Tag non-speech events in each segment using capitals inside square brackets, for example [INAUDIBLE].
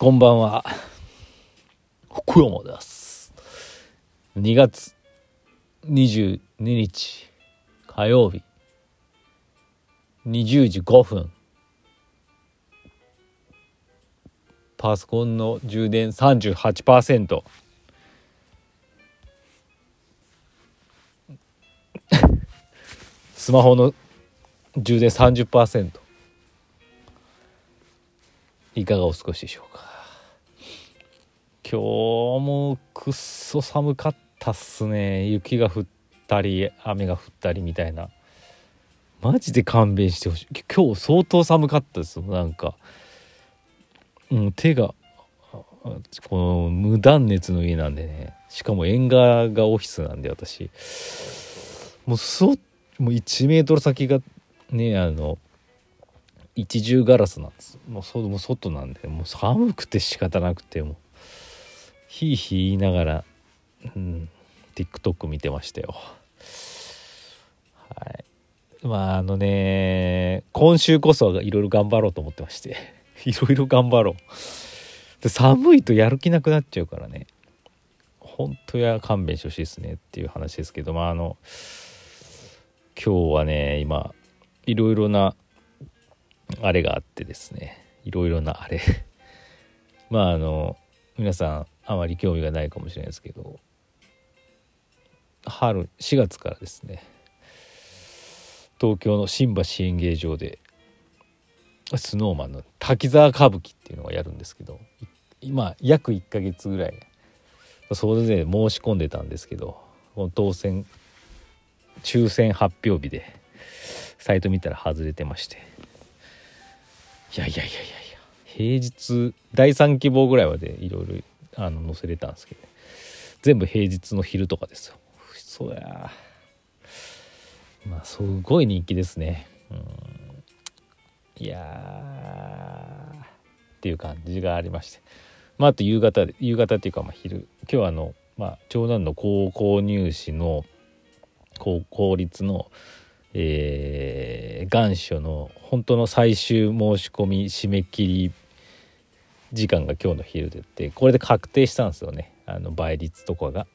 こんばんは。福山です。2月22日火曜日20時5分。パソコンの充電38%。[LAUGHS] スマホの充電30%。いかがお過ごしでしょうか今日もくっそ寒かったっすね。雪が降ったり雨が降ったりみたいな。マジで勘弁してほしい。今日相当寒かったですよなんか、うん、手がこの無断熱の家なんでね。しかも縁側がオフィスなんで私。もうそもう1メートル先がねあの一重ガラスなんです。もうそもう外なんでもう寒くて仕方なくてもう。ひいひい言いながら、うん、TikTok 見てましたよ。はい。まああのね今週こそいろいろ頑張ろうと思ってまして。[LAUGHS] いろいろ頑張ろう。で寒いとやる気なくなっちゃうからね。本当や勘弁してほしいですねっていう話ですけどまああの今日はね今いろいろなあれがあってですね。いろいろなあれ。[LAUGHS] まああの皆さんあまり興味がないかもしれないですけど春4月からですね東京の新橋演芸場でスノーマンの滝沢歌舞伎っていうのをやるんですけど今約1ヶ月ぐらいそれで申し込んでたんですけど当選抽選発表日でサイト見たら外れてまして。いやいやいやいや。平日第3希望ぐらいまでいろいろあの載せれたんですけど、ね、全部平日の昼とかですよ。そうや。まあすごい人気ですね。うん。いやっていう感じがありまして。まああと夕方夕方っていうかまあ昼。今日はあのまあ長男の高校入試の高公立のえー、願書の本当の最終申し込み締め切り時間が今日の昼でってこれで確定したんですよねあの倍率とかが。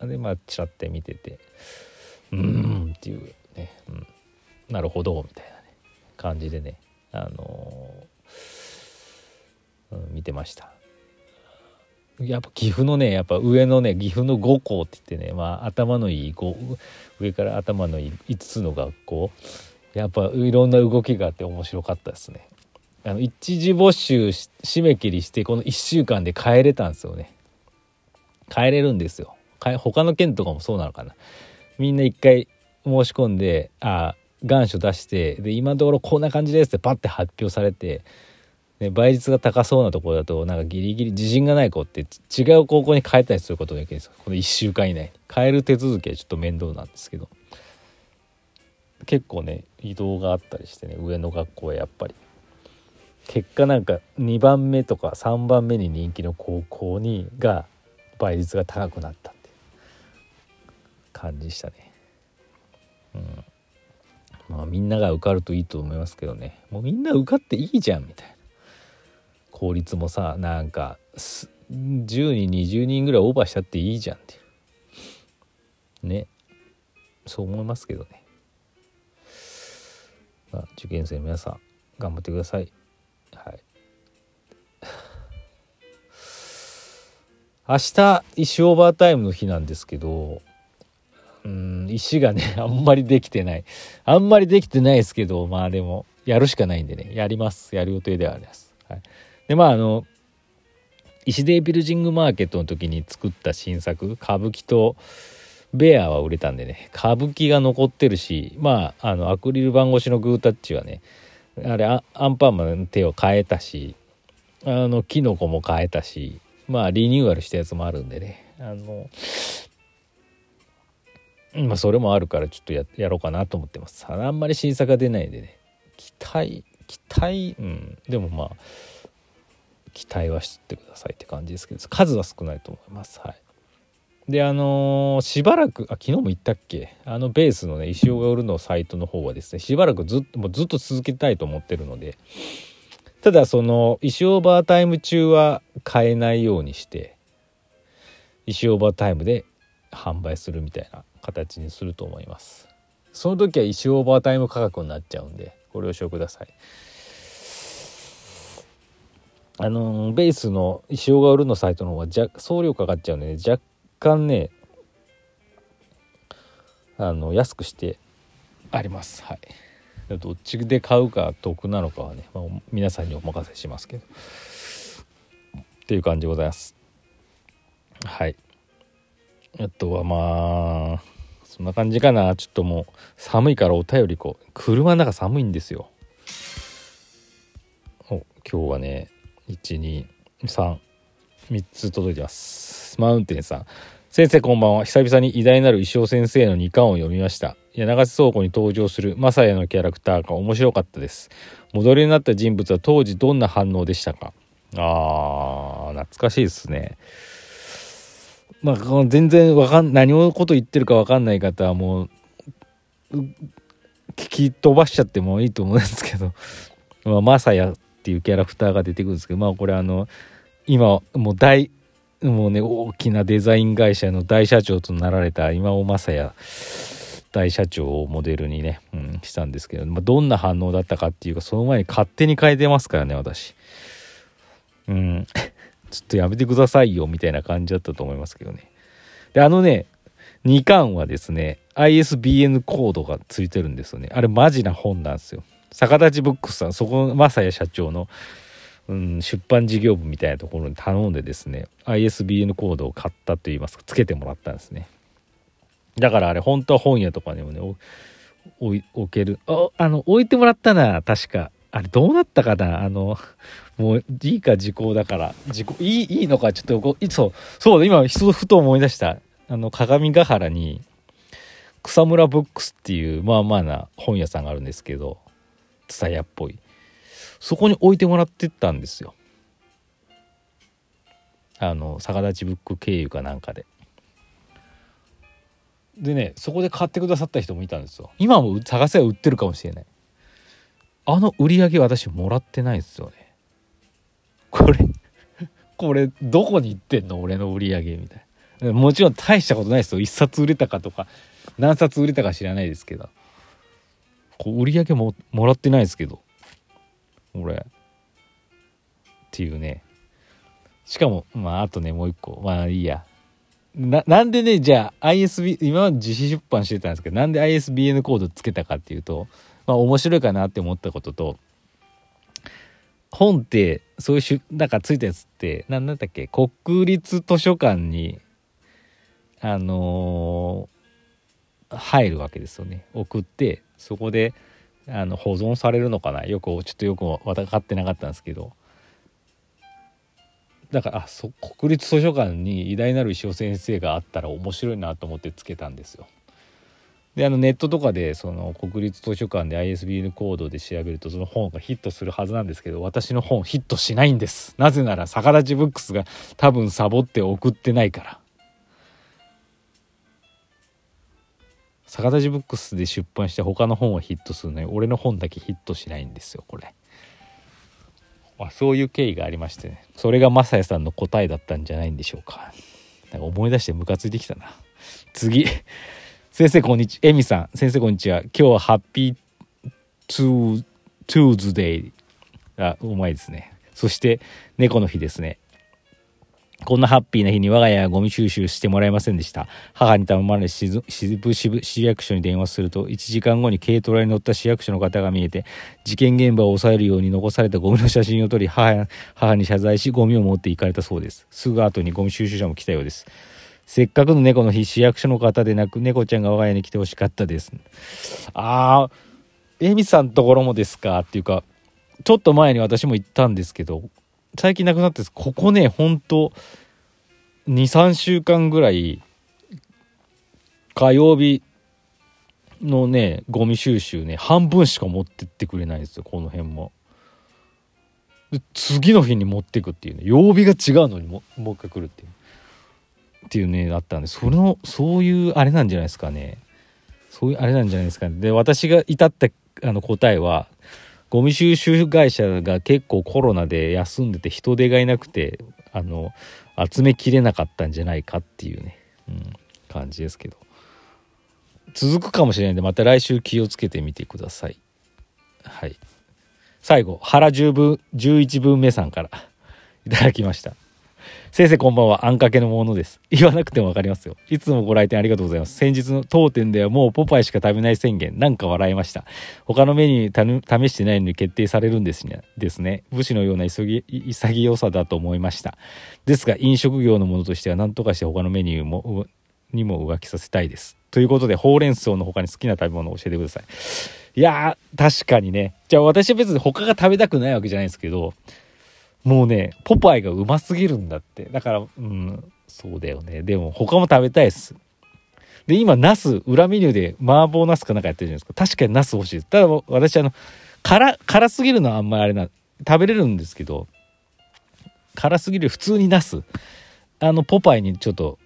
でまあちらって見ててうーんっていうね、うん、なるほどみたいなね感じでねあのー、うん、見てました。やっぱ岐阜のねやっぱ上のね岐阜の5校って言ってねまあ頭のいい5上から頭のいい5つの学校やっぱいろんな動きがあって面白かったですね。あの一時募集締め切りしてこの1週間で帰れたんですよね。帰れるんですよ。他の県とかもそうなのかな。みんな一回申し込んであ願書出してで今のところこんな感じですってパッて発表されてね、倍率が高そうなところだとなんかギリギリ自信がない子って違う高校に変えたりすることができるんですよこの1週間以内変える手続きはちょっと面倒なんですけど結構ね移動があったりしてね上の学校へやっぱり結果なんか2番目とか3番目に人気の高校にが倍率が高くなったって感じしたね。うん。まあみんなが受かるといいと思いますけどね。もうみんな受かっていいじゃんみたいな。効率もさなんか10人20人ぐらいオーバーしたっていいじゃんっていう。ね。そう思いますけどね、まあ、受験生の皆さん頑張ってください。明日石オーバータイムの日なんですけどうん石がね [LAUGHS] あんまりできてない。あんまりできてないですけどまあでもやるしかないんでね。やります。やる予定ではあります。はい。でまああの石デイビルジングマーケットの時に作った新作歌舞伎とベアは売れたんでね歌舞伎が残ってるしまああのアクリル板越しのグータッチはねあれアンパンマンの手を変えたしあのキノコも変えたしまあリニューアルしたやつもあるんでね。あのまあそれもあるからちょっとややろうかなと思ってます。あんまり新作が出ないんでね。期待期待うん。でもまあ期待はしてくださいって感じですけど数は少ないと思います。はい。であのー、しばらくあ昨日も言ったっけ？あのベースのね石尾が売るのサイトの方はですねしばらくずっともうずっと続けたいと思ってるのでただその石オーバータイム中は買えないようにして石オーバータイムで販売するみたいな形にすると思います。その時は石オーバータイム価格になっちゃうんでご了承ください。あのベースの石尾が売るのサイトの方は送料かかっちゃうんで、ね、若干ねあの安くしてあります。はい。どっちで買うか得なのかはね、まあ、皆さんにお任せしますけど。っていう感じでございます。はい。あとはまあそんな感じかな。ちょっともう寒いからお便りこう。車の中寒いんですよ。お今日はね123 3つ届いてます。マウンテンさん。先生こんばんは。久々に偉大なる石尾先生の2巻を読みました。柳瀬倉庫に登場するマサヤのキャラクターが面白かったです。戻りになった人物は当時どんな反応でしたか？あー懐かしいですね。まあ全然わかん何のこと言ってるか分かんない方はもう聞き飛ばしちゃってもいいと思うんですけど、まあ、マサヤっていうキャラクターが出てくるんですけどまあこれあの今もう大もうね大きなデザイン会社の大社長となられた今尾正也大社長をモデルにね、うん、したんですけど、まあ、どんな反応だったかっていうかその前に勝手に変えてますからね私。うん。[LAUGHS] ちょっとやめてくださいよみたいな感じだったと思いますけどね。であのね2巻はですね ISBN コードがついてるんですよね。あれマジな本なんですよ。逆立ちブックスさんそこ正也社長のうん、出版事業部みたいなところに頼んでですね ISBN コードを買ったといいますかつけてもらったんですね。だからあれ本当は本屋とかにもね置ける。ああの置いてもらったな確か。あれどうなったかな？あのもういいか時効だから。時効いいいいのかちょっとそうそう今ふと思い出した。あの鏡ヶ原に草むらブックスっていうまあまあな本屋さんがあるんですけど蔦屋っぽい。そこに置いてもらってったんですよ。あの逆立ちブック経由かなんかで。でねそこで買ってくださった人もいたんですよ。今も探せば売ってるかもしれない。あの売り上げ私もらってないですよね。これ [LAUGHS] これどこに行ってんの？俺の売り上げみたいな。もちろん大したことないですよ。1冊売れたかとか何冊売れたか知らないですけど。こう売り上げももらってないですけど。俺。っていうね。しかもまああとねもう一個。まあいいや。ななんでねじゃあ ISB 今は自費出版してたんですけどなんで ISBN コードつけたかっていうとまあ面白いかなって思ったことと本ってそういうしゅなんかついたやつって何だったっけ国立図書館にあのー、入るわけですよね。送ってそこであの保存されるのかな。よくちょっとよく分かってなかったんですけど。だからあそ国立図書館に偉大なる石尾先生があったら面白いなと思ってつけたんですよ。であのネットとかでその国立図書館で ISBN コードで調べるとその本がヒットするはずなんですけど私の本ヒットしないんですなぜなら逆立ちブックスが多分サボって送ってないから逆立ちブックスで出版して他の本はヒットするのに俺の本だけヒットしないんですよこれ。まあ、そういう経緯がありましてね。それがマサヤさんの答えだったんじゃないんでしょうか。なんか思い出してムカついてきたな。次。[LAUGHS] 先生こんにちは。エミさん。先生こんにちは。今日はハッピーツゥーツゥーズデイあうまいですね。そして猫の日ですね。こんなハッピーな日に我が家はゴミ収集してもらえませんでした。母に頼まれしぶしぶ市役所に電話すると、1時間後に軽トラに乗った市役所の方が見えて、事件現場を抑えるように残されたゴミの写真を撮り、母母に謝罪し、ゴミを持って行かれたそうです。すぐ後にゴミ収集車も来たようです。せっかくの猫の日、市役所の方でなく、猫ちゃんが我が家に来てほしかったです。あー、エミさんところもですか？っていうか、ちょっと前に私も行ったんですけど、最近なくなってここねほんと23週間ぐらい火曜日のねゴミ収集ね半分しか持ってってくれないんですよこの辺も。で次の日に持ってくっていうね曜日が違うのにももう一回来るっていうっていうねあったんでそのそういうあれなんじゃないですかね。そういうあれなんじゃないですかね。で私が至ったあの答えはゴミ収集会社が結構コロナで休んでて人手がいなくてあの集めきれなかったんじゃないかっていうね、うん、感じですけど。続くかもしれないんでまた来週気をつけてみてください。はい。最後原十分11分目さんから [LAUGHS] いただきました。先生こんばんは。あんかけのものです。言わなくても分かりますよ。いつもご来店ありがとうございます。先日の当店ではもうポパイしか食べない宣言。なんか笑いました。他のメニュー試してないのに決定されるんですね。ですね。武士のような急ぎ潔さだと思いました。ですが飲食業のものとしては何とかして他のメニューもにも浮気させたいです。ということでほうれん草の他に好きな食べ物を教えてください。いやー確かにね。じゃあ私は別に他が食べたくないわけじゃないですけどもうね、ポパイがうますぎるんだって。だから、うん、そうだよね。でも他も食べたいです。で、今、ナス、裏メニューで麻婆ナスかなんかやってるじゃないですか。確かにナス欲しいです。ただ、私、あの、辛、辛すぎるのはあんまりあれな、食べれるんですけど、辛すぎる普通にナス。あの、ポパイにちょっと、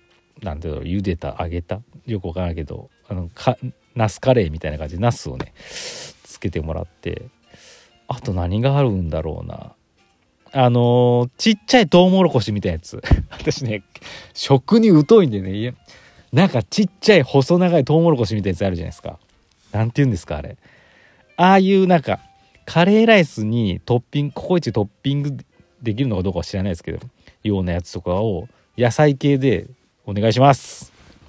なんていうの、茹でた、揚げた？よくわからないけど、あの、か、ナスカレーみたいな感じで、ナスをね、つけてもらって、あと何があるんだろうな。あのー、ちっちゃいトウモロコシみたいなやつ。[LAUGHS] 私ね、食に疎いんでね、いや、なんかちっちゃい細長いトウモロコシみたいなやつあるじゃないですか。なんて言うんですか、あれ。ああいうなんか、カレーライスにトッピング、ココイチトッピングできるのかどうかは知らないですけど、ようなやつとかを野菜系でお願いします。